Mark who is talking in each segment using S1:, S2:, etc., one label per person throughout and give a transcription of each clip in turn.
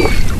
S1: you.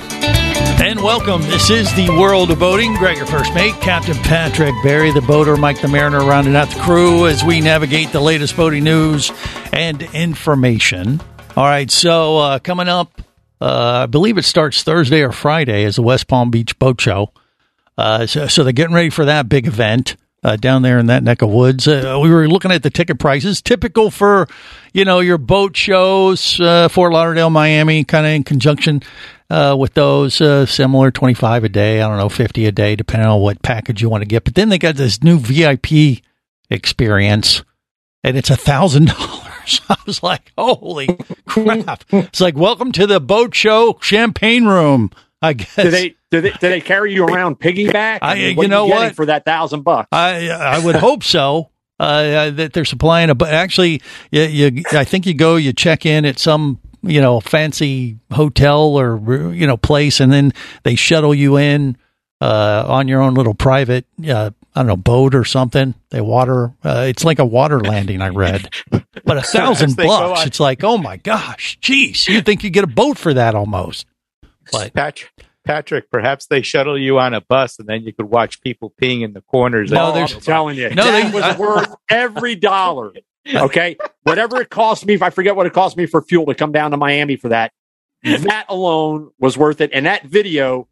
S2: Welcome. This is the world of boating. Greg, your first mate, Captain Patrick Barry, the boater, Mike the mariner, rounding out the crew as we navigate the latest boating news and information. All right, so uh, coming up, uh, I believe it starts Thursday or Friday, is the West Palm Beach Boat Show. Uh, so, so they're getting ready for that big event uh, down there in that neck of woods. Uh, we were looking at the ticket prices, typical for you know your boat shows, uh, Fort Lauderdale, Miami, kind of in conjunction uh, with those. Uh, similar, twenty five a day. I don't know, fifty a day, depending on what package you want to get. But then they got this new VIP experience, and it's a thousand dollars. I was like, holy crap! It's like, welcome to the boat show champagne room. I guess.
S3: Do they do they do they carry you around piggyback?
S2: I-
S3: mean,
S2: you
S3: what are
S2: know
S3: getting
S2: what?
S3: for that thousand bucks?
S2: I I would hope so. Uh, that they're supplying a, but actually, you, you, I think you go, you check in at some, you know, fancy hotel or you know place, and then they shuttle you in uh, on your own little private, uh, I don't know, boat or something. They water. Uh, it's like a water landing. I read, but a thousand
S4: As they go
S2: bucks. It's like, oh my gosh, jeez, you'd think you get a boat for that almost. But
S4: Patrick, Patrick, perhaps they shuttle you on a bus and then you could watch people peeing in the corners.
S2: No, there's-
S3: I'm telling you,
S2: No,
S3: that
S2: they-
S3: was worth every dollar. Okay, whatever it cost me, if I forget what it cost me for fuel to come down to Miami for that, that alone was worth it. And that video,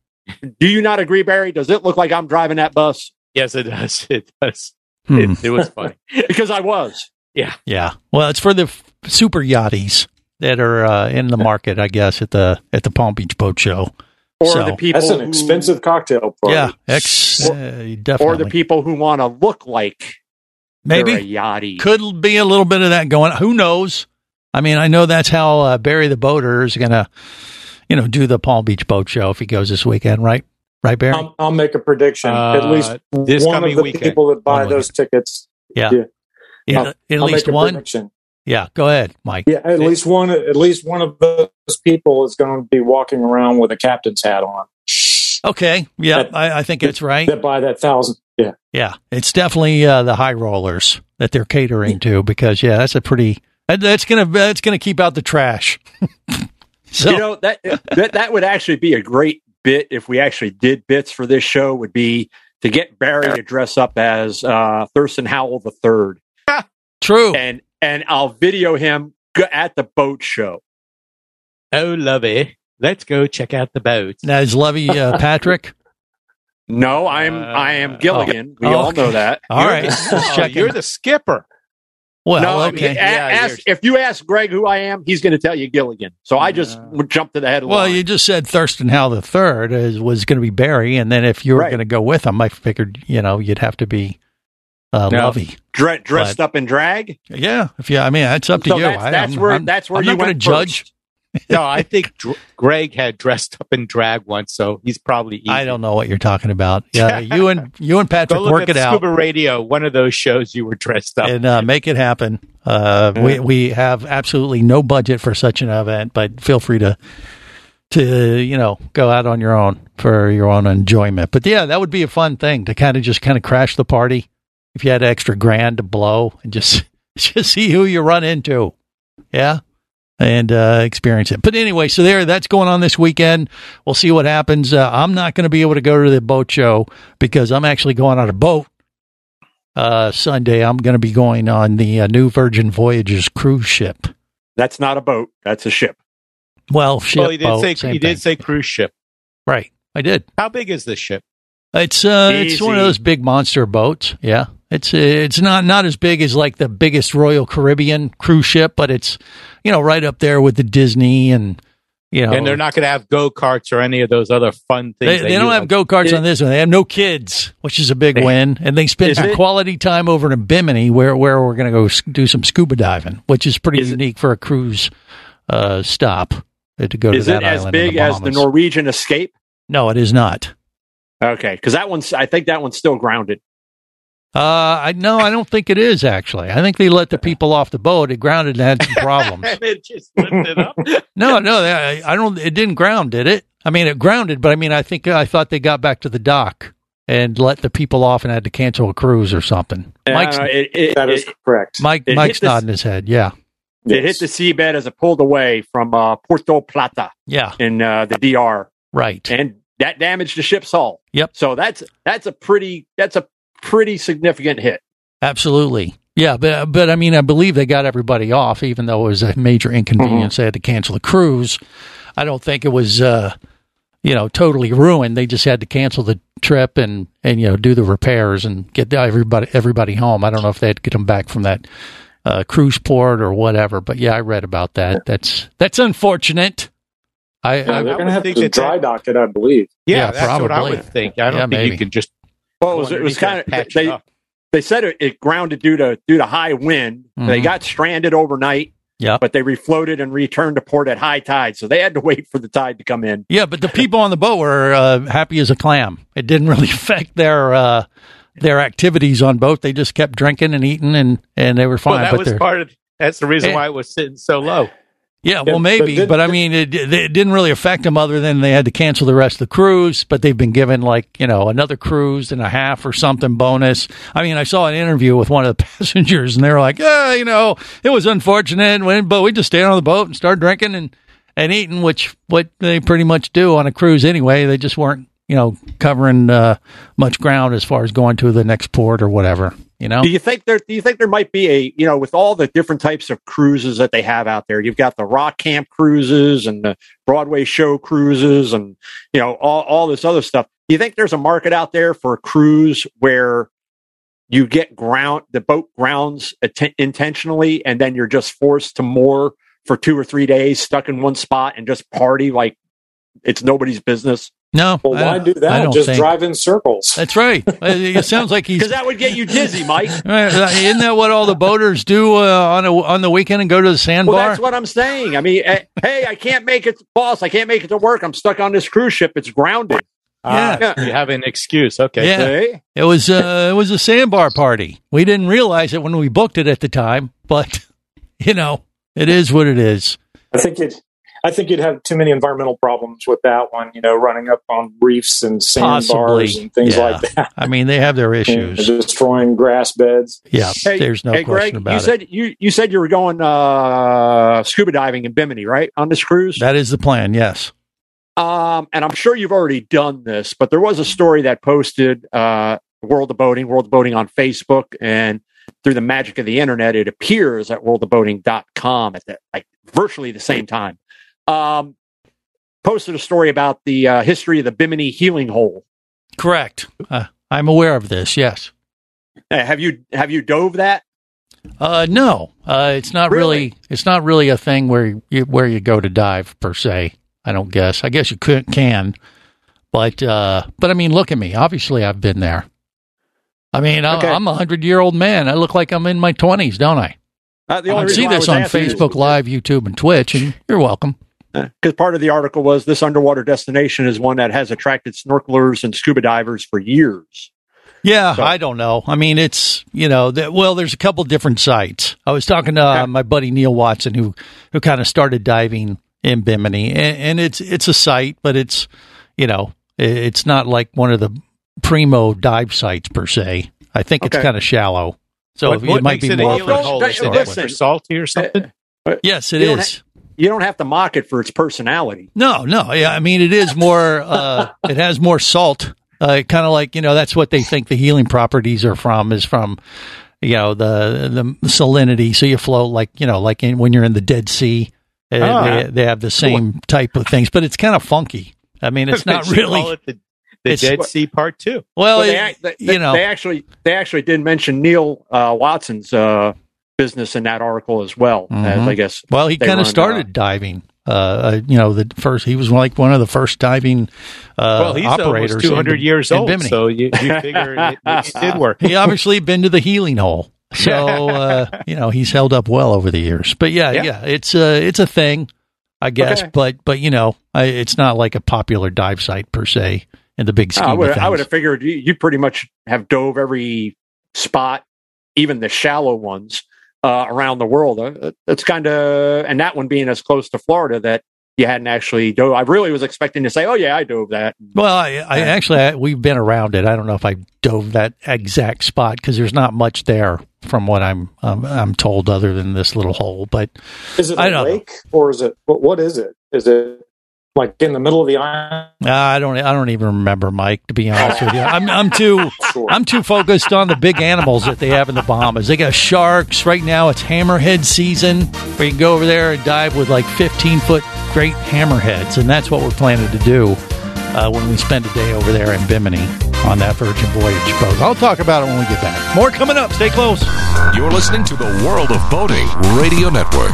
S3: do you not agree, Barry? Does it look like I'm driving that bus?
S4: yes, it does. It does.
S2: hmm.
S4: It, it was funny.
S3: Because I was.
S2: Yeah. Yeah. Well, it's for the f- super yachties that are uh, in the market, I guess, at the at the Palm Beach Boat Show.
S3: Or
S2: So-
S3: the people
S5: That's an
S3: who-
S5: expensive cocktail party.
S2: Yeah, ex
S3: Or-
S2: uh, definitely.
S3: or the people who want to look like they're a
S2: Maybe
S3: yachty.
S2: could be a little bit of that going. Who knows? I mean, I know that's how uh, Barry the boater is going to, you know, do the Palm Beach Boat Show if he goes this weekend, right? Right, Barry?
S5: I'll, I'll make a prediction. At
S4: Uh,
S5: least
S4: this
S5: one of the
S4: weekend.
S5: people that buy
S2: One
S5: those tickets.
S2: yeah.
S5: yeah.
S2: Yeah,
S5: I'll-
S2: at
S5: I'll
S2: least
S5: make a
S2: one.
S5: prediction.
S2: Yeah, go ahead, Mike.
S5: Yeah, at least one. At least one of those people is going to be walking around with a captain's hat on.
S2: Okay. Yeah,
S5: That-
S2: I, I think it's right.
S5: That buy that thousand. Yeah,
S2: Yeah, it's definitely uh, the high rollers that they're catering to because yeah, that's a pretty that, that's gonna that's gonna keep out the trash. so
S3: you know that that that would actually be a great bit if we actually did bits for this show. Would be to get Barry to dress up as uh, Thurston Howell the third,
S2: true.
S3: and and I'll video him at the boat show.
S4: Oh, lovey. Let's go check out the boats.
S2: Now is Lovey uh, Patrick?
S3: No, I'm
S4: Uh,
S3: I am Gilligan. we
S2: oh,
S3: all
S2: okay.
S3: know that.
S2: All
S4: You're
S2: right,
S4: the- oh, you're the skipper.
S2: well,
S3: no, I mean,
S2: okay.
S3: a-
S4: Yeah,
S3: ask, if you ask Greg who I am, he's going to tell you Gilligan. So I just would jump to the head. Of the
S2: well, you just said Thurston Howell the third is, was going to be Barry, and then if you were
S3: Right.
S2: going to go with him, I figured you know you'd have to be uh,
S4: No.
S2: Lovey.
S3: Dre- dressed up in drag.
S2: Yeah, if you, I mean, it's up to
S3: So
S2: you.
S3: that's,
S2: I-
S3: that's
S2: I'm-
S3: where
S2: I'm-
S3: that's where
S2: I'm
S3: you
S2: not gonna
S3: went
S2: judge.
S4: No, I think Dr- Greg had dressed up in drag once, so he's probably. Easy.
S2: I don't know what you're talking about. Yeah, you and you and Patrick work it out.
S4: Scuba Radio, one of those shows you were dressed up.
S2: and uh, make it happen. Uh, we we have absolutely no budget for such an event, but feel free to to you know go out on your own for your own enjoyment. But yeah, that would be a fun thing to kind of just kind of crash the party if you had extra grand to blow and just just see who you run into. Yeah. And uh, experience it. But anyway, so there, that's going on this weekend. We'll see what happens. Uh, I'm not going to be able to go to the boat show because I'm actually going on a boat uh, Sunday, I'm going to be going on the uh, new Virgin Voyages cruise ship.
S3: That's not a boat. That's a ship.
S2: Well, ship,
S4: well, he did
S2: boat,
S4: say
S2: same
S4: he
S2: thing.
S4: did say cruise ship.
S2: right. I did.
S4: How big is this ship?
S2: It's uh, it's one of those big monster boats. Yeah, it's uh, it's not not as big as like the biggest Royal Caribbean cruise ship, but it's you know right up there with the Disney and You know,
S4: and they're not going to have go karts or any of those other fun things.
S2: they
S4: that
S2: don't have
S4: like.
S2: go karts on this one. They have no kids, which is a big win, and they spend some
S3: it-
S2: quality time over in Bimini, where where we're going to go do some scuba diving, which is pretty
S3: Is it-
S2: unique for a cruise uh, stop to go
S3: Is
S2: to
S3: it
S2: that
S3: as
S2: island. in
S3: big as the Norwegian Escape?
S2: No, it is not.
S3: Okay, because that one's I think that one's still grounded.
S2: Uh, I no, I don't think it is actually. I think they let the people off the boat. It grounded and had some problems.
S4: and it just lifted up.
S2: no, no, I, I don't. It didn't ground, did it? I mean, it grounded, but I mean, I think I thought they got back to the dock and let the people off and had to cancel a cruise or something. Mike's
S3: Uh, it, it,
S5: That is correct.
S2: Mike
S3: it
S2: Mike's
S3: hit this-
S2: nodding his head. Yeah,
S3: it hit the seabed as it pulled away from uh, Puerto Plata
S2: yeah,
S3: in uh, the DR,
S2: right.
S3: and that damaged the ship's hull.
S2: Yep.
S3: So that's that's a pretty that's a pretty significant hit.
S2: Absolutely. Yeah, but but I mean, I believe they got everybody off, even though it was a major inconvenience. They had to cancel the cruise. I don't think it was, uh, you know, totally ruined. They just had to cancel the trip and and you know do the repairs and get everybody everybody home. I don't know if they had to get them back from that uh, cruise port or whatever. But yeah, I read about that. That's that's unfortunate. I,
S5: Yeah,
S2: I
S5: they're
S4: I
S5: going to
S4: would
S5: have
S4: think
S5: to dry dock it, I believe.
S4: Yeah,
S2: Yeah,
S4: that's what I would think. I don't
S2: Yeah,
S4: think
S2: maybe.
S4: you can just.
S3: Well, it was, it was kind of they they said it, it grounded due to due to high wind. They
S2: Mhm.
S3: got stranded overnight,
S2: Yep.
S3: but they refloated and returned to port at high tide. So they had to wait for the tide to come in.
S2: Yeah, but the people on the boat were uh, happy as a clam. It didn't really affect their uh, their activities on boat. They just kept drinking and eating, and and they were fine.
S4: Well, that
S2: but
S4: was part of. That's the reason
S2: Eh.
S4: why it was sitting so low.
S2: Yeah, well, maybe,
S5: but did-
S2: but I mean, it, it didn't really affect them other than they had to cancel the rest of the cruise. But they've been given like you know another cruise and a half or something bonus. I mean, I saw an interview with one of the passengers, and they were like, "Yeah, you know, it was unfortunate, when- but we just stayed on the boat and started drinking and and eating, which what they pretty much do on a cruise anyway. They just weren't." You know, covering uh, much ground as far as going to the next port or whatever. You know,
S3: Do you think there? Do you think there might be a you know with all the different types of cruises that they have out there? You've got the rock camp cruises and the Broadway show cruises, and you know all all this other stuff. Do you think there's a market out there for a cruise where you get ground the boat grounds atten- intentionally, and then you're just forced to moor for two or three days, stuck in one spot, and just party like it's nobody's business?
S2: No.
S5: Well,
S2: I
S5: why
S2: don't- I
S5: that?
S2: don't
S5: Just
S2: think-
S5: drive in circles.
S2: That's right. It sounds like he's
S3: Because that would get you dizzy, Mike.
S2: Isn't that what all the boaters do uh, on a, on the weekend and go to the sandbar?
S3: Well, that's what I'm saying. I mean, eh, hey, I can't make it, boss. I can't make it to work. I'm stuck on this cruise ship. It's grounded.
S4: Ah,
S3: Yeah.
S4: you have an excuse. Okay.
S2: Yeah.
S3: Hey?
S2: it was uh, it was a sandbar party. We didn't realize it when we booked it at the time, but you know, it is what it is.
S5: I think it. I think you'd have too many environmental problems with that one. You know, running up on reefs and
S2: Possibly,
S5: sandbars and things
S2: yeah.
S5: like that,
S2: I mean, they have their
S5: and
S2: issues.
S5: destroying grass beds.
S2: Yeah,
S3: Hey,
S2: there's no
S3: hey,
S2: question
S3: Greg,
S2: about
S3: you
S2: it.
S3: said you you said you were going uh, scuba diving in Bimini, right, on this cruise?
S2: That is the plan. Yes.
S3: Um, and I'm sure you've already done this, but there was a story that posted uh, World of Boating, World of Boating on Facebook, and through the magic of the internet, it appears at worldofboating.com at the, like virtually the same time. Um, posted a story about the uh, history of the Bimini Healing Hole.
S2: Correct. Uh, I'm aware of this. Yes.
S3: Have you have you dove that?
S2: Uh, no, uh, it's not really?
S3: Really?
S2: It's not really a thing where you where you go to dive per se. I don't guess. I guess you could can, but uh, but I mean, look at me. Obviously, I've been there. I mean, I,
S3: Okay.
S2: I'm a hundred year old man. I look like I'm in my twenties, don't I?
S3: Uh, the
S2: I see this on Facebook Live, YouTube, and Twitch, and you're welcome.
S3: Because part of the article was this underwater destination is one that has attracted snorkelers and scuba divers for years.
S2: Yeah,
S3: So-
S2: I don't know. I mean, it's you know, that, well, there's a couple different sites. I was talking to uh,
S3: Okay.
S2: my buddy Neil Watson, who who kind of started diving in Bimini, and, and it's it's a site, but it's you know, it's not like one of the primo dive sites per se. I think it's kind of shallow, so
S4: what,
S2: it
S4: what
S2: might
S4: makes
S2: be
S4: it a
S2: more.
S4: healing
S3: Well,
S4: hole?
S3: don't-
S4: Is it
S3: listen.
S4: extra salty or something?
S2: Yes, it is.
S3: You don't
S2: is.
S3: You don't have to mock it for its personality.
S2: No, no. Yeah, I mean, it is more. Uh, it has more salt. Uh, kind of like you know, that's what they think the healing properties are from. Is from you know the the salinity. So you float like you know, like in, when you're in the Dead Sea. Uh,
S4: Ah.
S2: they, they have the same type of things, but it's kind of funky. I mean, it's not
S4: They should call
S2: really.
S4: it the, the
S2: it's-
S4: Dead Sea Part Two.
S2: Well,
S3: But they,
S2: it-
S3: act- they,
S2: you know,
S3: they actually they actually did mention Neil uh, Watson's uh, business in that article as well. As
S2: Mhm.
S3: I guess
S2: well, he kind of started diving Uh, uh, you know, the first he was like one of the first diving uh,
S4: well, he's
S2: operators.
S4: almost 200 years
S2: in
S4: old,
S2: Bimini.
S4: so you, you figure it, it did work.
S2: he obviously been to the healing hole. So uh, you know he's held up well over the years. But yeah, yeah,
S4: Yeah.
S2: it's a it's a thing, I guess.
S3: Okay.
S2: But but you know, I, it's not like a popular dive site per se in the big scheme
S3: I would
S2: of.
S3: I would have figured you, you pretty much have dove every spot, even the shallow ones uh, around the world. Uh, That's kind of and that one being as close to Florida that you hadn't actually dove. I really was expecting to say, "Oh yeah, I dove that."
S2: Well, I, I actually I, we've been around it. I don't know if I dove that exact spot because there's not much there from what I'm um, I'm told, other than this little hole. But
S5: Is it
S2: I
S5: a
S2: don't know.
S5: lake or is it what, what is it? Is it like in the middle of the island?
S2: uh, I don't I don't even remember, Mike. To be honest with you, I'm I'm too
S5: Sure.
S2: I'm too focused on the big animals that they have in the Bahamas. They got sharks right now. It's hammerhead season, where you can go over there and dive with like 15 foot great hammerheads, and that's what we're planning to do uh, when we spend a day over there in Bimini on that Virgin Voyage boat. I'll talk about it when we get back. More coming up. Stay close.
S1: You're listening to the World of Boating Radio Network.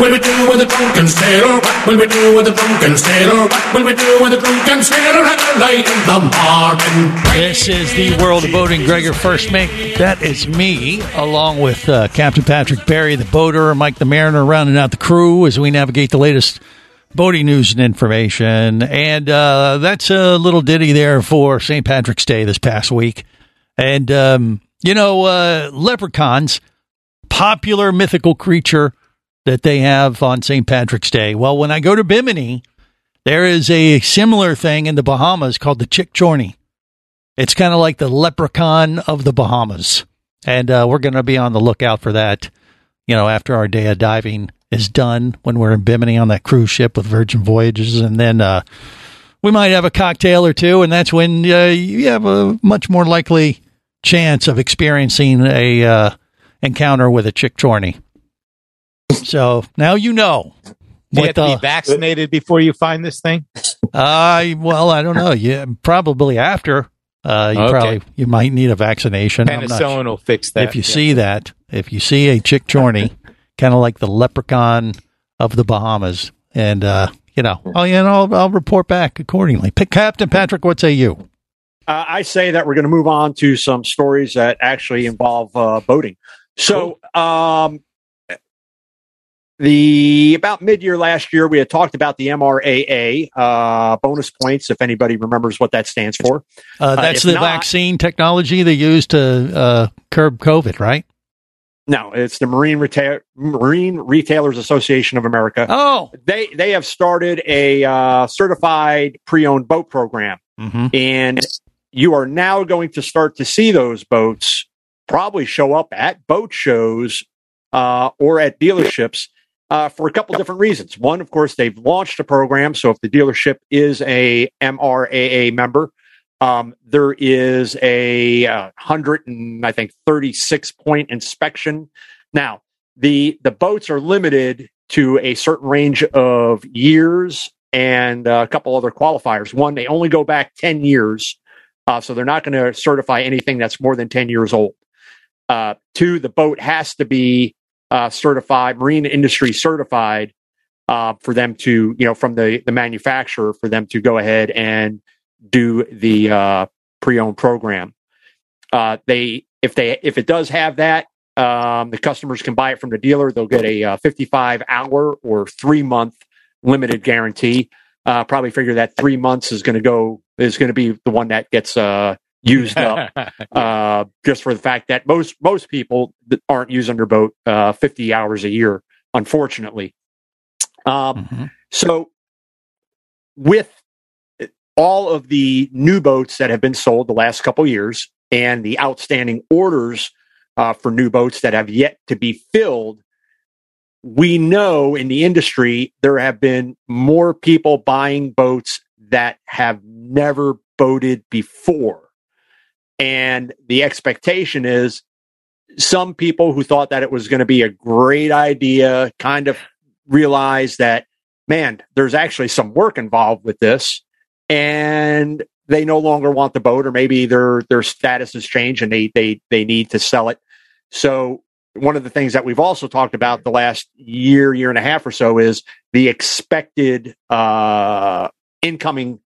S6: Will we do with a drunken sailor? What will we do with a drunken sailor? What will we do with a drunken sailor at the light in the morning?
S2: This is the World of Boating. Gregor First Mate. That is me, along with uh, Captain Patrick Barry, the boater, Mike the Mariner, rounding out the crew as we navigate the latest boating news and information. And uh, that's a little ditty there for St. Patrick's Day this past week. And, um, you know, uh, leprechauns, popular mythical creature that they have on St. Patrick's Day. Well, when I go to Bimini, there is a similar thing in the Bahamas called the Chickcharney. It's kind of like the leprechaun of the Bahamas. And uh, we're going to be on the lookout for that, you know, after our day of diving is done when we're in Bimini on that cruise ship with Virgin Voyages. And then uh, we might have a cocktail or two. And that's when uh, you have a much more likely chance of experiencing a uh, encounter with a Chickcharney. So now you know.
S4: Do you
S2: what
S4: have to
S2: the-
S4: be vaccinated before you find this thing?
S2: Uh, well, I don't know. Yeah, probably after. Uh, you
S4: Okay.
S2: probably you might need a vaccination. I'm not
S4: Penicillin will fix that.
S2: if you
S4: yeah.
S2: see that. if you see a chickcharney, kind of like the leprechaun of the Bahamas, and uh, you know, oh yeah, and I'll, I'll report back accordingly. Pick Captain Patrick, what say you?
S3: Uh, I say that we're going to move on to some stories that actually involve uh, boating. So, um, the about mid-year last year, we had talked about the MRAA uh, bonus points. If anybody remembers what that stands for,
S2: Uh, that's
S3: if
S2: the
S3: not-
S2: vaccine technology they use to uh, curb COVID, right?
S3: No, it's the Marine Retail Marine Retailers Association of America.
S2: Oh,
S3: they they have started a uh, certified pre-owned boat program,
S2: Mm-hmm.
S3: and you are now going to start to see those boats probably show up at boat shows uh, or at dealerships uh, for a couple different reasons. One, of course, they've launched a program, so if the dealership is a MRAA member, um, there is a uh, hundred and I think thirty six point inspection. Now the the boats are limited to a certain range of years and uh, a couple other qualifiers. One, they only go back ten years, uh, so they're not going to certify anything that's more than ten years old. Uh, two, the boat has to be uh, certified, marine industry certified, uh, for them to, you know, from the the manufacturer for them to go ahead and do the uh, pre-owned program. Uh, they if they if it does have that, um, the customers can buy it from the dealer. They'll get a uh, 55 hour or three month limited guarantee. Uh, probably figure that three months is going to go is going to be the one that gets used up. uh, just for the fact that most most people that aren't using their boat uh, 50 hours a year, unfortunately. Um, So, with all of the new boats that have been sold the last couple years and the outstanding orders uh, for new boats that have yet to be filled, we know in the industry there have been more people buying boats that have never boated before. And the expectation is some people who thought that it was going to be a great idea kind of realized that, man, there's actually some work involved with this. And they no longer want the boat, or maybe their their status has changed and they they they need to sell it. So one of the things that we've also talked about the last year, year and a half or so is the expected uh, incoming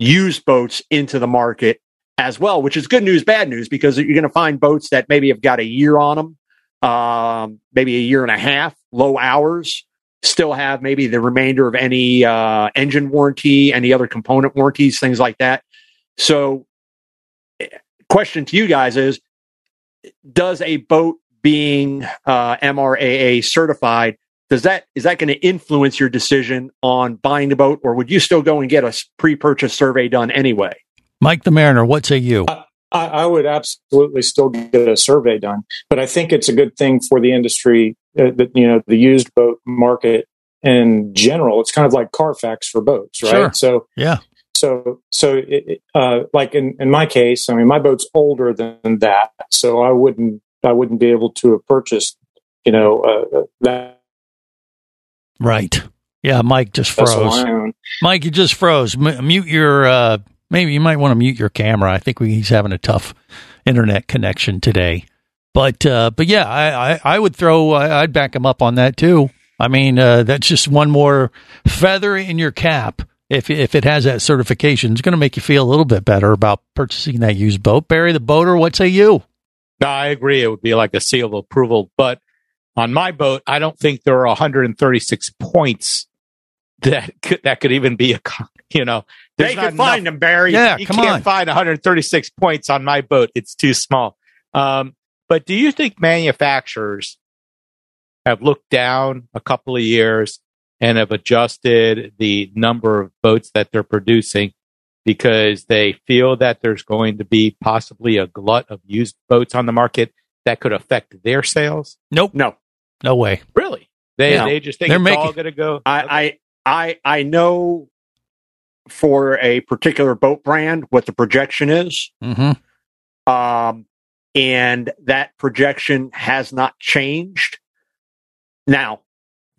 S3: used boats into the market as well, which is good news, bad news, because you're going to find boats that maybe have got a year on them, um, maybe a year and a half, low hours, still have maybe the remainder of any uh, engine warranty, any other component warranties, things like that. So, eh, question to you guys is Does a boat being uh, MRAA certified does that is that going to influence your decision on buying the boat, or would you still go and get a pre-purchase survey done anyway?
S2: Mike the Mariner, what say you?
S5: I, I would absolutely still get a survey done, but I think it's a good thing for the industry, uh, that you know, the used boat market in general. It's kind of like Carfax for boats, right?
S2: Sure.
S5: So,
S2: yeah.
S5: so, so, it, uh, like in, in my case, I mean, my boat's older than that, so I wouldn't, I wouldn't be able to have purchased, you know, uh, that.
S2: Right. Yeah, Mike just froze.
S5: what I own.
S2: Mike, you just froze. M- mute your. Uh, maybe you might want to mute your camera. I think he's having a tough internet connection today. But uh, but yeah, I, I, I would throw. I, I'd back him up on that too. I mean, uh, that's just one more feather in your cap. If if it has that certification, it's going to make you feel a little bit better about purchasing that used boat. Barry the boater, what say you?
S4: No, I agree. It would be like a seal of approval. But on my boat, I don't think there are 136 points that could, that could even be a, you know, there's
S3: They
S4: not
S3: can find
S4: enough-
S3: them, Barry.
S2: Yeah,
S4: you
S2: come
S4: can't
S2: on.
S4: find 136 points on my boat. It's too small. Um, but do you think manufacturers have looked down a couple of years and have adjusted the number of boats that they're producing because they feel that there's going to be possibly a glut of used boats on the market that could affect their sales?
S2: Nope.
S3: No.
S2: No way.
S4: Really? They
S3: No.
S4: they just think
S2: They're
S4: it's
S2: making-
S4: all going to go.
S3: I, I I I know for a particular boat brand what the projection is.
S2: Mm-hmm.
S3: um, and that projection has not changed. Now,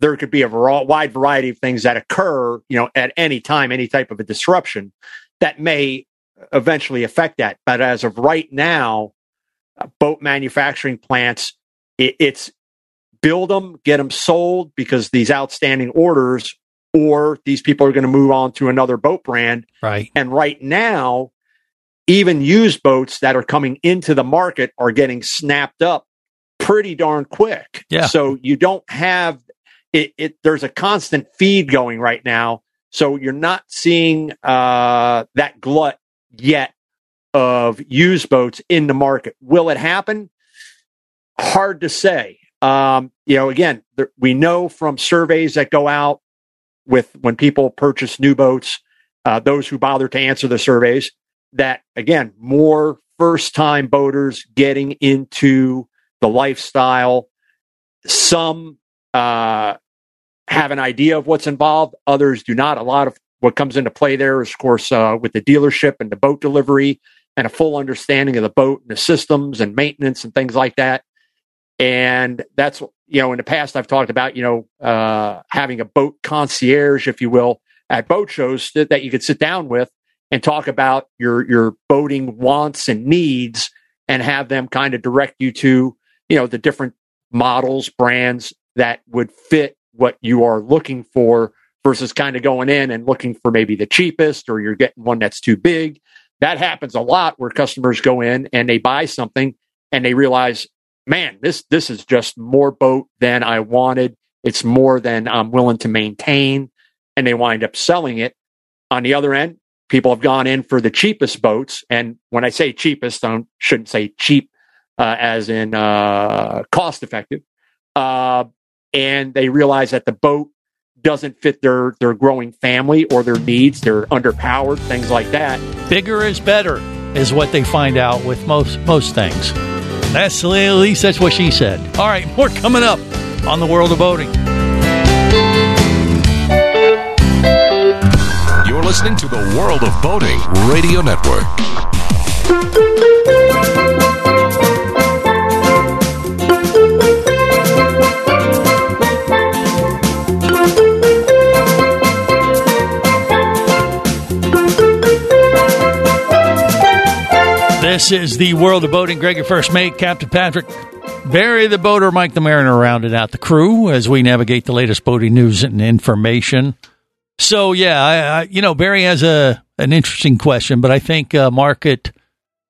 S3: there could be a wide variety of things that occur, you know, at any time, any type of a disruption that may eventually affect that. But as of right now, uh, boat manufacturing plants it, it's build them, get them sold because these outstanding orders, or these people are going to move on to another boat brand.
S2: Right.
S3: And right now, even used boats that are coming into the market are getting snapped up pretty darn quick.
S2: Yeah.
S3: So you don't have it, it there's a constant feed going right now. So you're not seeing uh, that glut yet of used boats in the market. Will it happen? Hard to say. Um, you know, again, there, we know from surveys that go out with when people purchase new boats, uh, those who bother to answer the surveys, that again, more first time boaters getting into the lifestyle. Some uh, have an idea of what's involved, others do not. A lot of what comes into play there is, of course, uh, with the dealership and the boat delivery and a full understanding of the boat and the systems and maintenance and things like that. And that's, you know, in the past, I've talked about, you know, uh, having a boat concierge, if you will, at boat shows that, that you could sit down with and talk about your, your boating wants and needs and have them kind of direct you to, you know, the different models, brands that would fit what you are looking for versus kind of going in and looking for maybe the cheapest or you're getting one that's too big. That happens a lot where customers go in and they buy something and they realize, man, this this is just more boat than I wanted. It's more than I'm willing to maintain, and they wind up selling it. On the other end, people have gone in for the cheapest boats, and when I say cheapest, I shouldn't say cheap uh, as in uh, cost effective. Uh, and they realize that the boat doesn't fit their their growing family or their needs. They're underpowered, things like that.
S2: Bigger is better is what they find out with most most things. That's at least that's what she said. All right, more coming up on the world of boating.
S1: You're listening to the World of Boating Radio Network.
S2: This is the world of boating. Greg, your first mate, Captain Patrick. Barry the boater, Mike the mariner, rounded out the crew as we navigate the latest boating news and information. So yeah, I, I, you know Barry has a an interesting question, but I think uh, market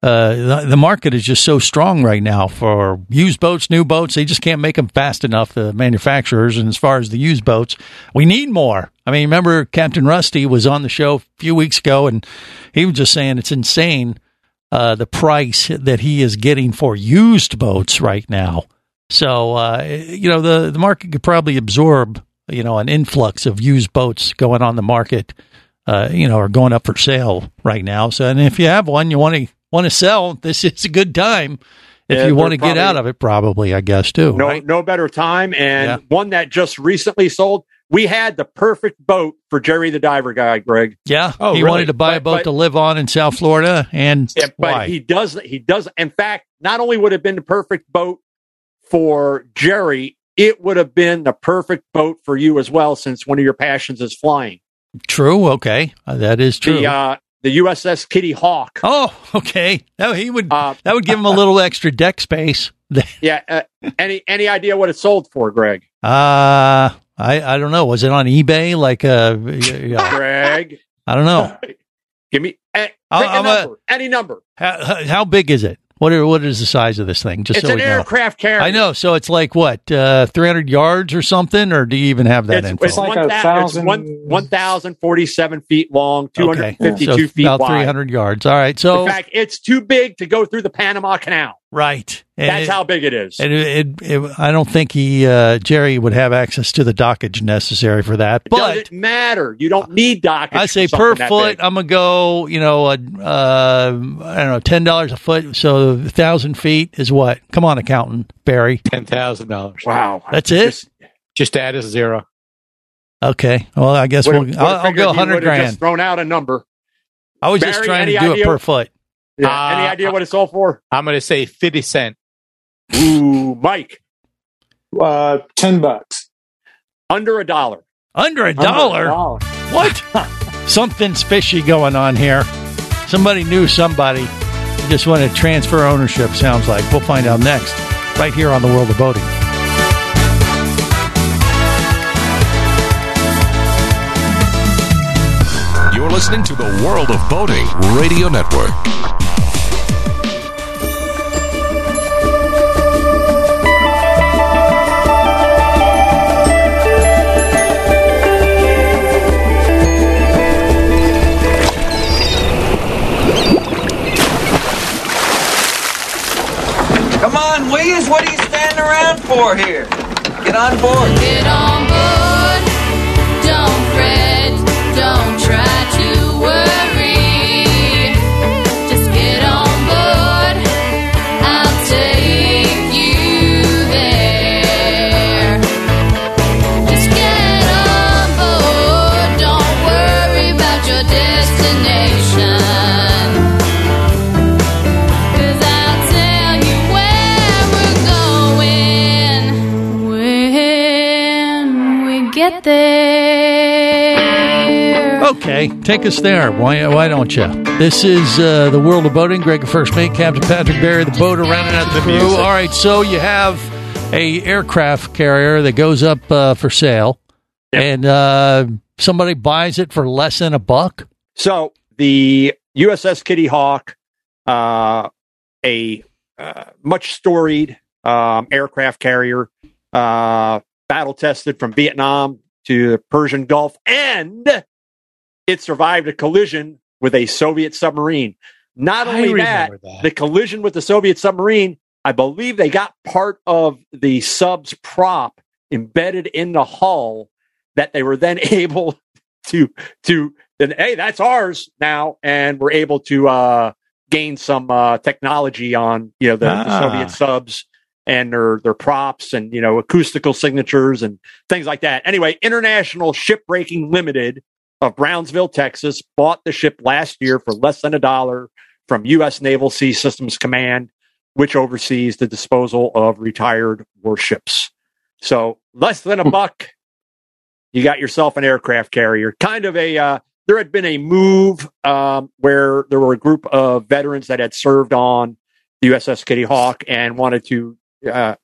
S2: uh, the, the market is just so strong right now for used boats, new boats. They just can't make them fast enough. The manufacturers, and as far as the used boats, we need more. I mean, remember Captain Rusty was on the show a few weeks ago, and he was just saying it's insane uh, the price that he is getting for used boats right now. So uh, you know the the market could probably absorb you know an influx of used boats going on the market. Uh, you know, or going up for sale right now. So, and if you have one, you want to want to sell, this is a good time. If
S3: Yeah,
S2: you want to
S3: they're
S2: get out of it, probably, I guess too.
S3: No,
S2: right?
S3: no better time. And
S2: Yeah.
S3: one that just recently sold. We had the perfect boat for Jerry the Diver guy, Greg.
S2: Yeah,
S3: Oh,
S2: he
S3: really?
S2: wanted to buy a boat
S3: but-
S2: to live on in South Florida, and
S3: Yeah, but
S2: why?
S3: he does. He does. In fact, not only would it have been the perfect boat for Jerry, it would have been the perfect boat for you as well, since one of your passions is flying.
S2: true. Okay, Uh, that is true.
S3: The uh, the USS Kitty Hawk.
S2: oh, okay. That he would
S3: Uh,
S2: that would give him a little extra deck space.
S3: yeah. Uh, any any idea what it sold for, Greg?
S2: Uh I I don't know. Was it on eBay? Like uh, yeah,
S3: Greg,
S2: I don't know.
S3: give me pick
S2: I'll-
S3: a
S2: I'm a-
S3: number. any number.
S2: How, how big is it? What are, what is the size of this thing? Just
S3: it's
S2: so
S3: an
S2: we know.
S3: aircraft carrier.
S2: I know. So it's like what, uh, 300 yards or something, or do you even have that
S3: It's,
S2: info?
S3: it's,
S5: like
S3: one,
S5: a
S3: it's
S5: thousand-
S3: one, 1,047 feet long, 252
S2: so
S3: feet
S2: about
S3: wide.
S2: 300 yards. All right. So
S3: In fact, it's too big to go through the Panama Canal.
S2: Right. And
S3: That's
S2: it-
S3: how big it is.
S2: And it, it, it, I don't think he uh, Jerry would have access to the dockage necessary for that.
S3: It
S2: But
S3: doesn't matter. You don't need dockage.
S2: I say per foot. I'm gonna go. You know, uh, uh, I don't know, ten dollars a foot. So a thousand feet is what? Come on, accountant Barry.
S4: Ten thousand dollars.
S3: Wow.
S2: That's it.
S3: Just-
S4: Just add a zero.
S2: Okay. Well, I guess
S3: would've-
S2: we'll. I'll, I'll go hundred
S3: would've
S2: grand.
S3: Just thrown out a number.
S2: I was just trying to
S3: any
S2: do it per foot.
S3: Yeah.
S4: Uh,
S3: Any idea what it sold for?
S4: I'm going to say fifty cent.
S3: Ooh, Mike,
S5: Uh, ten bucks.
S3: under a dollar.
S2: Under a dollar. What? Something's fishy going on here. Somebody knew somebody. Just want to transfer ownership. Sounds like we'll find out next. right here on the World of Boating.
S1: Listening to the World of Boating Radio Network.
S7: Come on, Williams, what are you standing around for here? Get on board.
S8: Get on
S2: Okay, take us there. Why, why don't you? This is uh, the world of boating. Greg, first mate, Captain Patrick Barry, the boater, rounding out the crew. All right, so you have a aircraft carrier that goes up uh, for sale, and uh, somebody buys it for less than a buck.
S3: So the USS Kitty Hawk, uh, a uh, much storied um, aircraft carrier, uh, battle tested from Vietnam to the Persian Gulf, and it survived a collision with a Soviet submarine. Not only that,
S4: that.
S3: the collision with the Soviet submarine, I believe they got part of the sub's prop embedded in the hull that they were then able to to then hey that's ours now and we're able to uh gain some uh technology on you know the, the
S4: Ah.
S3: soviet subs and their their props and you know acoustical signatures and things like that anyway international shipbreaking limited of brownsville texas bought the ship last year for less than a dollar from u.s naval sea systems command which oversees the disposal of retired warships so less than a buck you got yourself an aircraft carrier. Kind of a uh, there had been a move um, where there were a group of veterans that had served on the USS Kitty Hawk and wanted to uh,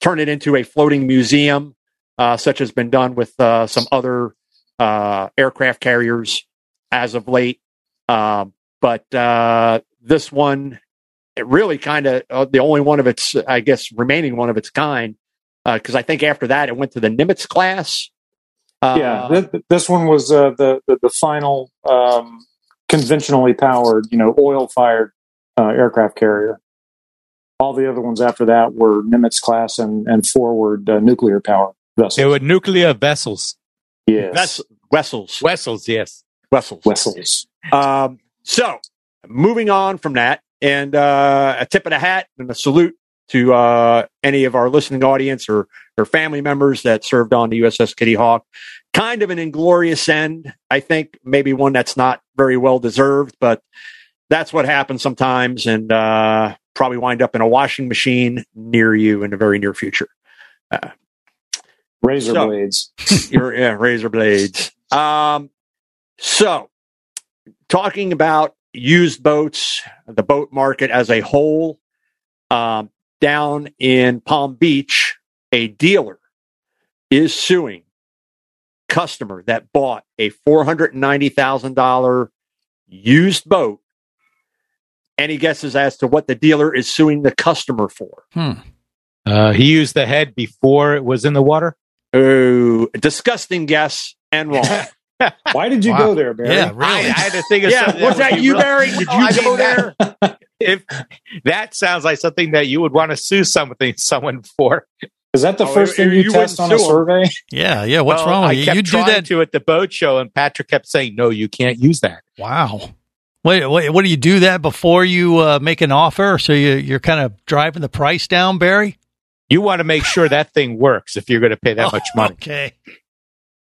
S3: turn it into a floating museum, uh, such has been done with uh, some other uh, aircraft carriers as of late. Um, but uh, this one, it really kind of uh, the only one of its, I guess, remaining one of its kind. Because I think after that, it went to the Nimitz class. Uh,
S5: yeah, th- this one was uh, the, the the final um, conventionally powered, you know, oil fired uh, aircraft carrier. All the other ones after that were Nimitz class and and forward uh, nuclear power vessels.
S4: They were nuclear vessels.
S5: Yes,
S3: Vess- Wessels.
S4: Vessels, yes.
S3: Wessels.
S5: Wessels.
S3: Um, so, moving on from that, and uh, a tip of the hat and a salute to uh, any of our listening audience or or family members that served on the USS Kitty Hawk. Kind of an inglorious end, I think. Maybe one that's not very well deserved, but that's what happens sometimes, and uh, probably wind up in a washing machine near you in the very near future. Uh,
S5: razor
S3: So-
S5: blades.
S3: your yeah, razor blades. Um, so talking about used boats, the boat market as a whole, um, down in Palm Beach, a dealer is suing customer that bought a four hundred ninety thousand dollar used boat. Any guesses as to what the dealer is suing the customer for?
S2: Hmm.
S4: Uh, he used the head before it was in the water.
S3: Oh, disgusting guess and wrong.
S5: Why did you
S2: Wow.
S5: go there, Barry?
S2: Yeah, really.
S4: I, I had to think of
S3: Yeah,
S4: something.
S3: was that
S4: would
S3: you,
S4: real-
S3: Barry? Did you
S4: I
S3: go
S4: mean,
S3: there?
S4: that- If that sounds like something that you would want to sue something someone for.
S5: Is that the
S3: Oh,
S5: first
S3: you-
S5: thing you,
S3: you
S5: test on a survey?
S2: Yeah, yeah. What's
S4: Well,
S2: wrong with
S4: I
S2: you?
S4: kept
S2: You do that.
S4: to at the boat show, and Patrick kept saying, "No, you can't use that."
S2: Wow. Wait, wait, what do you do that before you uh, make an offer? So you, you're kind of driving the price down, Barry?
S4: You want to make sure that thing works if you're going to pay that much money.
S2: Okay.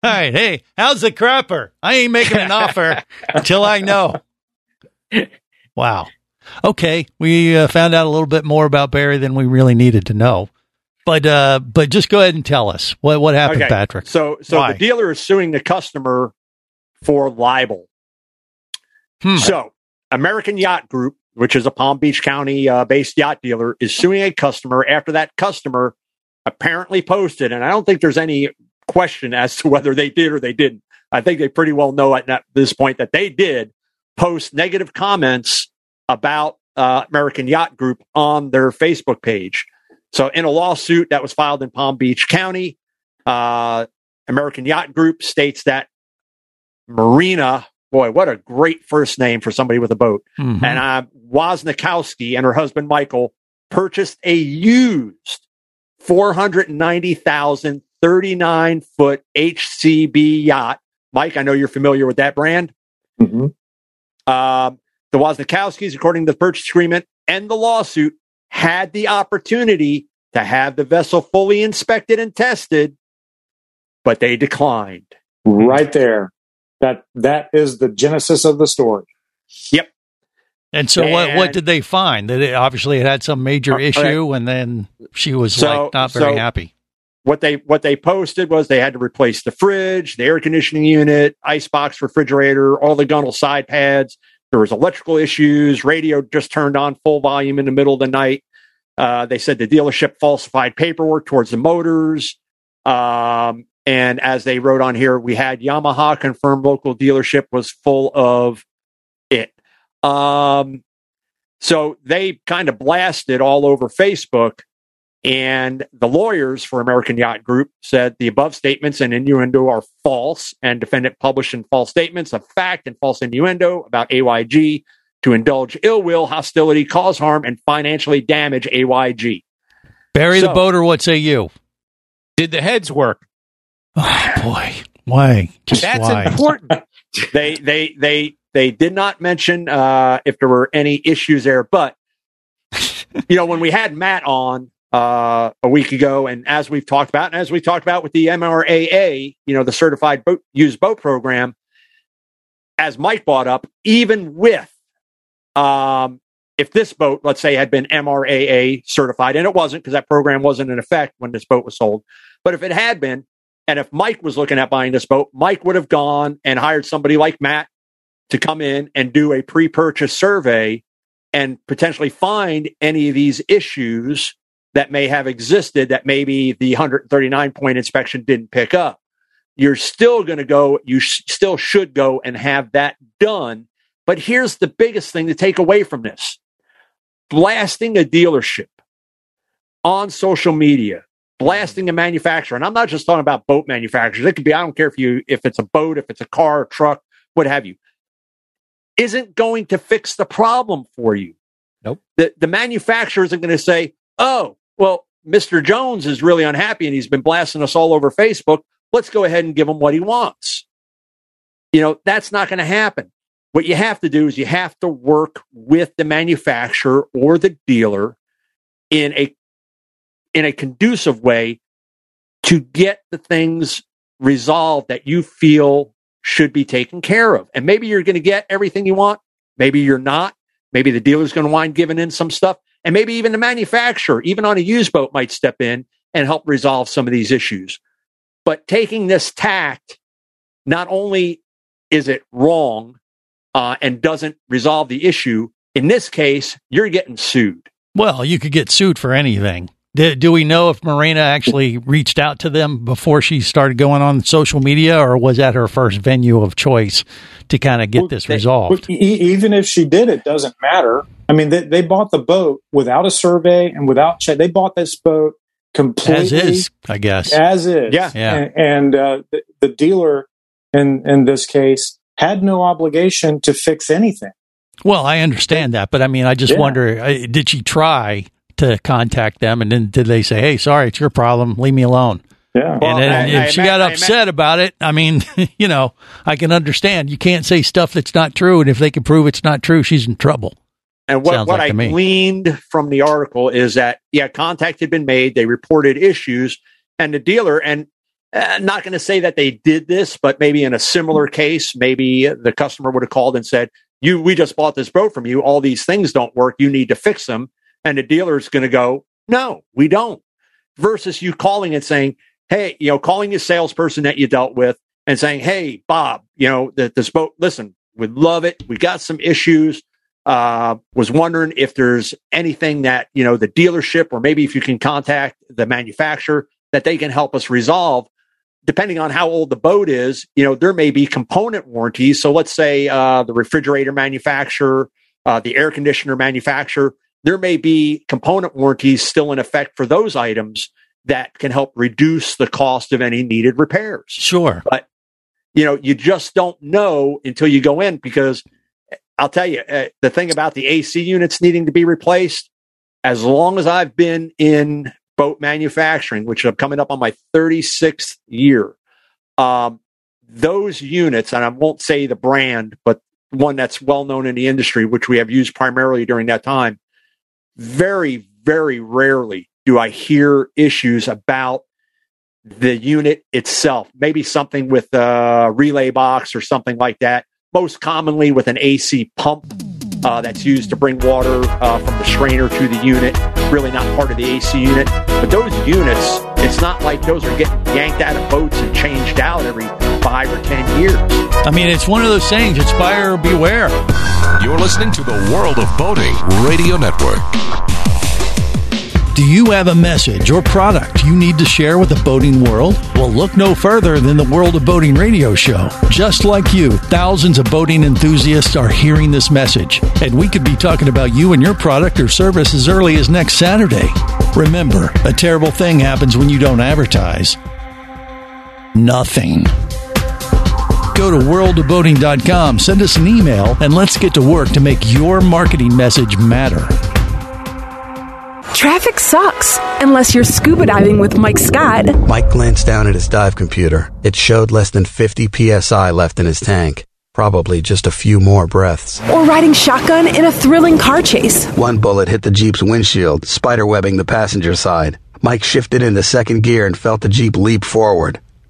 S2: All right. Hey, how's the crapper? I ain't making an offer until I know. Wow. Okay. We uh, found out a little bit more about Barry than we really needed to know. But uh, but just go ahead and tell us what what happened,
S3: Okay.
S2: Patrick.
S3: So, so
S2: Why?
S3: the dealer is suing the customer for libel.
S2: Hmm.
S3: So, American Yacht Group, which is a Palm Beach County uh, based yacht dealer, is suing a customer after that customer apparently posted, and I don't think there's any question as to whether they did or they didn't. I think they pretty well know at this point that they did post negative comments about uh, American Yacht Group on their Facebook page. So, in a lawsuit that was filed in Palm Beach County, uh, American Yacht Group states that Marina, boy, what a great first name for somebody with a boat,
S2: Mhm.
S3: and uh, Wozniakowski and her husband Michael purchased a used 490,000 39 foot HCB yacht. Mike, I know you're familiar with that brand.
S5: Mhm.
S3: Um, the Wozniakowskis, according to the purchase agreement and the lawsuit, had the opportunity to have the vessel fully inspected and tested, but they declined.
S5: Right there. That that is the genesis of the story.
S3: Yep.
S2: And so, what what did they find? That it obviously it had some major
S3: Uh,
S2: issue, and then she was
S3: So-
S2: like not very
S3: so-
S2: happy.
S3: What they what they posted was they had to replace the fridge, the air conditioning unit, icebox refrigerator, all the gunnel side pads. There was electrical issues. Radio just turned on full volume in the middle of the night. Uh, they said the dealership falsified paperwork towards the motors. Um, and as they wrote on here, we had Yamaha confirmed local dealership was full of it. Um, so they kind of blasted all over Facebook. And the lawyers for American Yacht Group said the above statements and innuendo are false, and defendant published in false statements of fact and false innuendo about AYG to indulge ill will, hostility, cause harm, and financially damage AYG.
S2: Barry the
S3: So-
S2: boater, what say you?
S4: Did the heads work?
S2: Oh boy, why? Just
S4: That's
S2: why?
S4: important.
S3: they they they they did not mention uh, if there were any issues there, but you know when we had Matt on uh, a week ago, and as we've talked about, and as we talked about with the MRAA, you know the Certified Boat Used Boat Program, as Mike brought up, even with um, if this boat, let's say, had been MRAA certified, and it wasn't because that program wasn't in effect when this boat was sold, but if it had been, and if Mike was looking at buying this boat, Mike would have gone and hired somebody like Matt to come in and do a pre purchase survey and potentially find any of these issues that may have existed that maybe the 139 point inspection didn't pick up. You're still going to go, you sh- still should go and have that done. But here's the biggest thing to take away from this blasting a dealership on social media blasting a manufacturer. And I'm not just talking about boat manufacturers. It could be, I don't care if you, if it's a boat, if it's a car, a truck, what have you, isn't going to fix the problem for you.
S4: Nope.
S3: The, the manufacturer isn't going to say, oh, well, Mr. Jones is really unhappy and he's been blasting us all over Facebook. Let's go ahead and give him what he wants. You know, that's not going to happen. What you have to do is you have to work with the manufacturer or the dealer in a in a conducive way to get the things resolved that you feel should be taken care of. And maybe you're going to get everything you want. Maybe you're not. Maybe the dealer's going to wind giving in some stuff. And maybe even the manufacturer, even on a used boat, might step in and help resolve some of these issues. But taking this tact, not only is it wrong uh, and doesn't resolve the issue, in this case, you're getting sued.
S2: Well, you could get sued for anything. Do, do we know if Marina actually reached out to them before she started going on social media, or was that her first venue of choice to kind of get this resolved?
S5: But e- even if she did, it doesn't matter. I mean, they, they bought the boat without a survey and without check. They bought this boat completely
S2: As is, I guess.
S5: as is.
S3: Yeah.
S2: Yeah.
S5: And, and uh, the, the dealer in in this case had no obligation to fix anything.
S2: Well, I understand that, but I mean, I just
S5: Yeah.
S2: wonder: uh, did she try to contact them, and then did they say, "Hey, sorry, it's your problem. Leave me alone"?
S5: Yeah.
S3: Well,
S2: and then
S3: I-
S2: if
S3: I
S2: she
S3: ima-
S2: got upset about it, I mean, you know, I can understand. You can't say stuff that's not true, and if they can prove it's not true, she's in trouble.
S3: And what,
S2: Sounds
S3: what
S2: like
S3: I gleaned from the article is that, yeah, contact had been made. They reported issues, and the dealer, and uh, not going to say that they did this, but maybe in a similar case, maybe the customer would have called and said, "You, we just bought this boat from you. All these things don't work. You need to fix them." And the dealer is going to go, "No, we don't." Versus you calling and saying, "Hey, you know, calling the salesperson that you dealt with and saying, "Hey, Bob, you know, that this boat. Listen, we love it. We got some issues." Uh, was wondering if there's anything that you know the dealership, or maybe if you can contact the manufacturer that they can help us resolve. Depending on how old the boat is, you know there may be component warranties. So let's say uh, the refrigerator manufacturer, uh, the air conditioner manufacturer, there may be component warranties still in effect for those items that can help reduce the cost of any needed repairs.
S2: Sure.
S3: But, you know, you just don't know until you go in because I'll tell you uh, the thing about the AC units needing to be replaced, as long as I've been in boat manufacturing, which I'm coming up on my 36th year, um, those units, and I won't say the brand, but one that's well known in the industry, which we have used primarily during that time, very, very rarely do I hear issues about the unit itself? Maybe something with a relay box or something like that. Most commonly with an AC pump uh, that's used to bring water uh, from the strainer to the unit. Really not part of the AC unit. But those units, it's not like those are getting yanked out of boats and changed out every five or ten years.
S2: I mean, it's one of those sayings: it's buyer beware.
S1: You're listening to the World of Boating Radio Network.
S2: Do you have a message or product you need to share with the boating world? Well, look no further than the World of Boating radio show. Just like you, thousands of boating enthusiasts are hearing this message, and we could be talking about you and your product or service as early as next Saturday. Remember, a terrible thing happens when you don't advertise. Nothing. Go to worldofboating.com, send us an email, and let's get to work to make your marketing message matter.
S9: Traffic sucks unless you're scuba diving with Mike Scott.
S10: Mike glanced down at his dive computer. It showed less than 50 psi left in his tank. Probably just a few more breaths.
S9: Or riding shotgun in a thrilling car chase.
S10: One bullet hit the Jeep's windshield, spiderwebbing the passenger side. Mike shifted into second gear and felt the Jeep leap forward.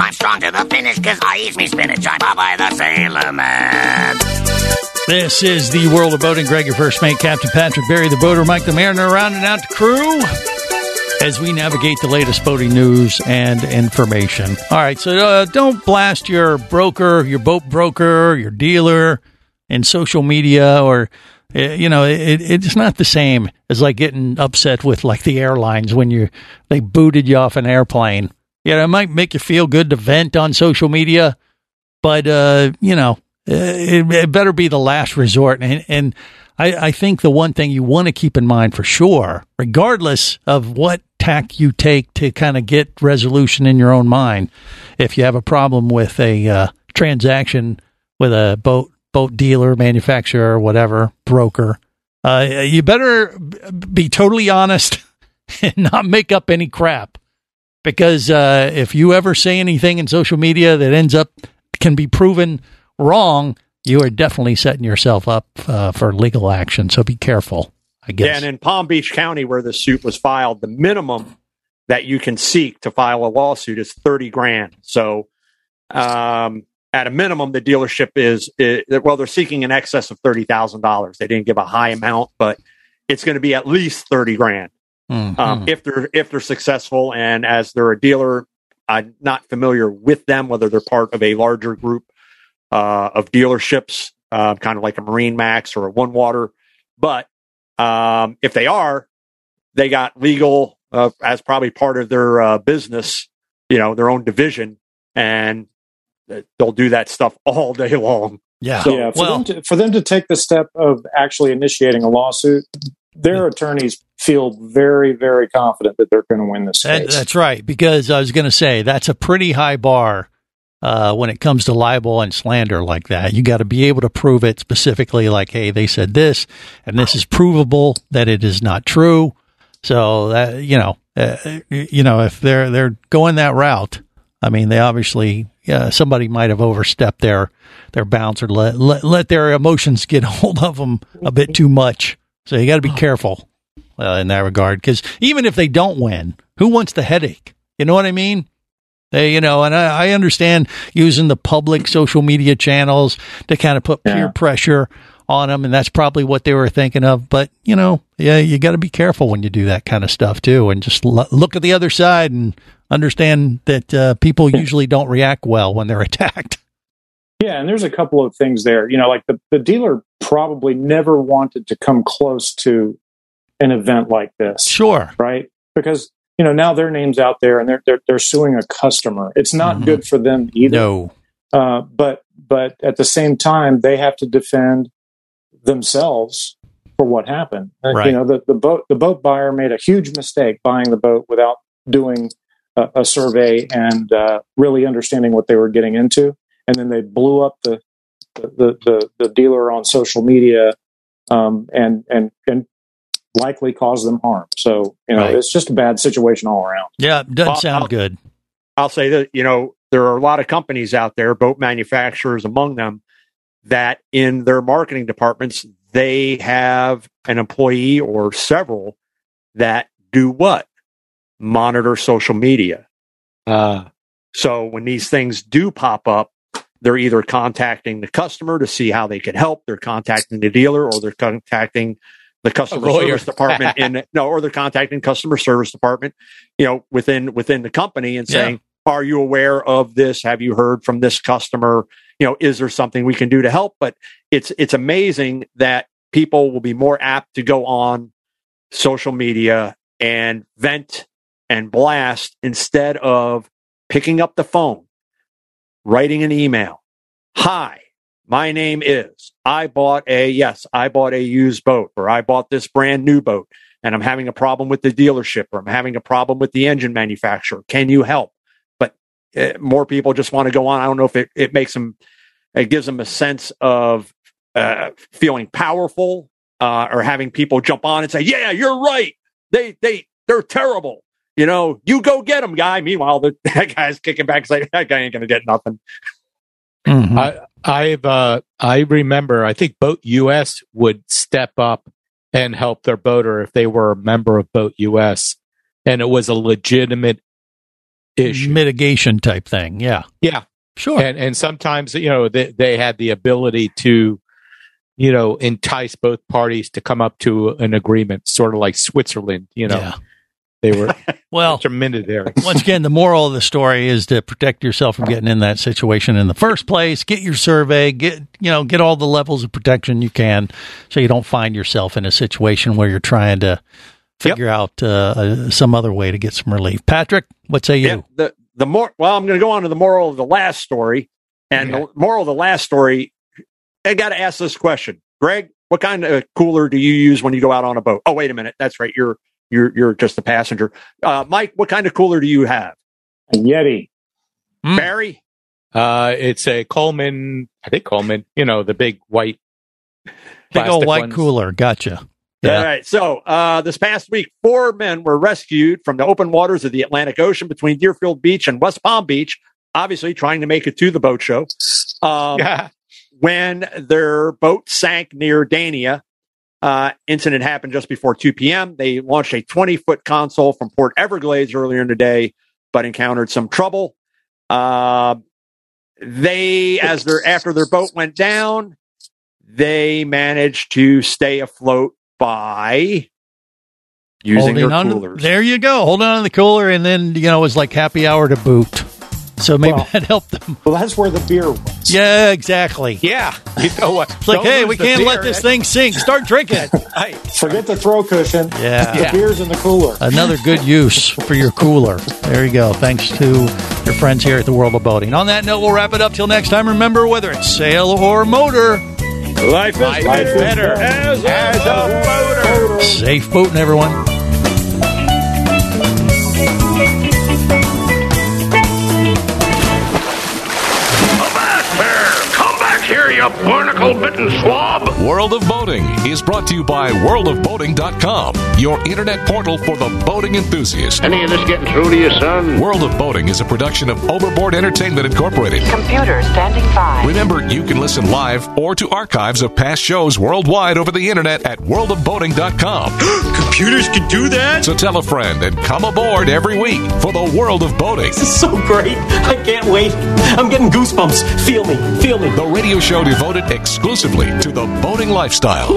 S11: I'm strong to the finish because I eat me spinach. I'm Popeye the Sailor Man.
S2: This is the world of boating. Greg, your first mate, Captain Patrick Barry, the boater, Mike the Mariner, rounding out the crew as we navigate the latest boating news and information. All right, so uh, don't blast your broker, your boat broker, your dealer in social media or. uh, You know, it, it's not the same as like getting upset with like the airlines when you they booted you off an airplane. Yeah, it might make you feel good to vent on social media, but uh, you know, uh, it, it better be the last resort. And, and I, I think the one thing you want to keep in mind for sure, regardless of what tack you take to kind of get resolution in your own mind, if you have a problem with a uh, transaction with a boat boat dealer, manufacturer, whatever, broker, uh, you better be totally honest and not make up any crap. Because uh, if you ever say anything in social media that ends up can be proven wrong, you are definitely setting yourself up uh, for legal action. So be careful. I guess.
S3: Yeah, and in Palm Beach County, where the suit was filed, the minimum that you can seek to file a lawsuit is thirty grand. So, um, at a minimum, the dealership is, is well, they're seeking in excess of thirty thousand dollars. They didn't give a high amount, but it's going to be at least thirty grand
S2: Mhm.
S3: um, if they're if they're successful. And as they're a dealer, I'm not familiar with them whether they're part of a larger group uh, of dealerships, uh, kind of like a Marine Max or a One Water. But um, if they are, they got legal uh, as probably part of their uh, business, you know, their own division, and they'll do that stuff all day long.
S2: Yeah.
S3: So,
S5: yeah, for, them to, for them to take the step of actually initiating a lawsuit, their attorneys feel very, very confident that they're going to win this
S2: That-
S5: case.
S2: that's right. Because I was going to say that's a pretty high bar uh, when it comes to libel and slander like that. You got to be able to prove it specifically, like, hey, they said this, and this is provable that it is not true. So that you know, uh, you know, if they're they're going that route, I mean, they obviously uh, somebody might have overstepped their their bounds or let, let let their emotions get hold of them a bit too much. So you got to be careful uh, in that regard because even if they don't win, who wants the headache? You know what I mean? They, you know, and I, I understand using the public social media channels to kind of put peer pressure on them, and that's probably what they were thinking of. But you know, yeah, you got to be careful when you do that kind of stuff too, and just lo- look at the other side and understand that uh, people usually don't react well when they're attacked.
S5: Yeah, and there's a couple of things there. You know, like the, the dealer probably never wanted to come close to an event like this.
S2: Sure.
S5: Right? Because, you know, now their name's out there and they're they're, they're suing a customer. It's not good for them either.
S2: No.
S5: Uh, but but at the same time, they have to defend themselves for what happened.
S2: Right.
S5: You know, the, the boat the boat buyer made a huge mistake buying the boat without doing a, a survey and uh, really understanding what they were getting into, and then they blew up the the the, the dealer on social media um, and and and likely caused them harm. So you know,
S3: Right.
S5: it's just a bad situation all around.
S2: Yeah, doesn't
S3: I'll-
S2: sound
S3: I'll-
S2: good.
S3: I'll say that, you know, there are a lot of companies out there, boat manufacturers among them, that in their marketing departments, they have an employee or several that do what? Monitor social media. Uh, so when these things do pop up, they're either contacting the customer to see how they can help, they're contacting the dealer, or they're contacting the customer service department in no, or they're contacting customer service department, you know, within within the company and
S2: Yeah.
S3: saying, "Are you aware of this? Have you heard from this customer? You know, is there something we can do to help?" But it's it's amazing that people will be more apt to go on social media and vent and blast instead of picking up the phone, writing an email. Hi, my name is, I bought a, yes, I bought a used boat or I bought this brand new boat and I'm having a problem with the dealership or I'm having a problem with the engine manufacturer. Can you help? But uh, more people just want to go on. I don't know if it, it makes them, it gives them a sense of uh, feeling powerful uh, or having people jump on and say, yeah, you're right. They, they, they're terrible. You know, you go get him, guy. Meanwhile, the, that guy's kicking back, saying, that guy ain't going to get nothing.
S2: Mm-hmm.
S4: I, I've uh, I remember. I think Boat US would step up and help their boater if they were a member of Boat US, and it was a legitimate issue,
S2: mitigation type thing. Yeah,
S4: yeah,
S2: sure.
S4: And and sometimes you know they they had the ability to, you know, entice both parties to come up to an agreement, sort of like Switzerland. You know,
S2: Yeah.
S4: They were
S2: well
S4: intermittent there.
S2: Once again, the moral of the story is to protect yourself from getting in that situation in the first place. Get your survey, get you know, get all the levels of protection you can, so you don't find yourself in a situation where you're trying to figure out uh, uh, some other way to get some relief. Patrick, what say you?
S3: Yeah, the the more well, I'm going to go on to the moral of the last story, and the moral of the last story. I got to ask this question, Greg. What kind of cooler do you use when you go out on a boat? Oh, wait a minute, that's right. You're you're you're just a passenger. Uh, Mike, what kind of cooler do you have?
S5: A Yeti.
S3: Barry.
S4: Uh, it's a Coleman. I think Coleman. You know the big white,
S2: Big old white
S4: ones.
S2: cooler. Gotcha.
S3: All right. So uh, this past week, four men were rescued from the open waters of the Atlantic Ocean between Deerfield Beach and West Palm Beach. Obviously, trying to make it to the boat show. Um,
S4: Yeah.
S3: when their boat sank near Dania. Uh, incident happened just before 2 p.m. They launched a 20 foot console from Port Everglades earlier in the day, but encountered some trouble. Uh, they, as their after their boat went down, they managed to stay afloat by using
S2: Holding
S3: their
S2: on
S3: coolers.
S2: there you go. Hold on to the cooler, and then you know it was like happy hour to boot. So maybe
S5: Well-
S2: that helped them.
S5: Well, that's where the beer was.
S2: Yeah, exactly.
S4: Yeah. You know what?
S2: It's like, hey, we can't let this thing sink. Start drinking it.
S4: Right.
S5: Forget the throw cushion.
S2: Yeah.
S5: The
S2: Yeah.
S5: beer's in the cooler.
S2: Another good use for your cooler. There you go. Thanks to your friends here at the World of Boating. On that note, we'll wrap it up till next time. Remember, whether it's sail or motor,
S3: life is
S4: Life is better
S3: as,
S4: as a boater.
S2: safe boating, everyone.
S1: You barnacle bitten swab! World of Boating is brought to you by worldofboating.com, your internet portal for the boating enthusiast.
S12: Any of this getting through to you, son?
S1: World of Boating is a production of Overboard Entertainment Incorporated.
S13: Computer standing by.
S1: Remember, you can listen live or to archives of past shows worldwide over the internet at worldofboating.com.
S14: Computers can do that?
S1: So tell a friend and come aboard every week for the World of Boating.
S14: This is so great. I can't wait. I'm getting goosebumps. Feel me. Feel me.
S1: The radio show devoted exclusively to the boating lifestyle.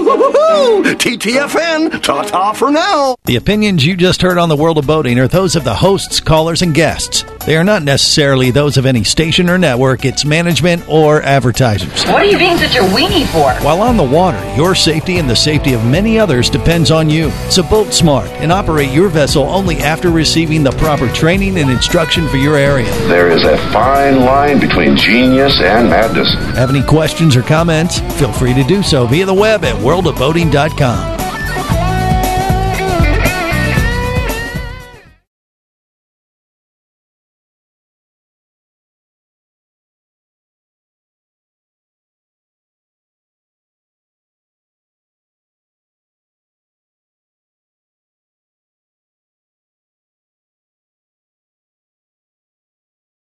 S10: TTFN, ta ta for now.
S2: The opinions you just heard on the World of Boating are those of the hosts, callers, and guests. They are not necessarily those of any station or network, its management, or advertisers.
S13: What are you being such a weenie for?
S2: While on the water, your safety and the safety of many others depends on you. So boat smart and operate your vessel only after receiving the proper training and instruction for your area.
S12: There is a fine line between genius and madness.
S2: Have any questions or comments? Feel free to do so via the web at worldofboating.com.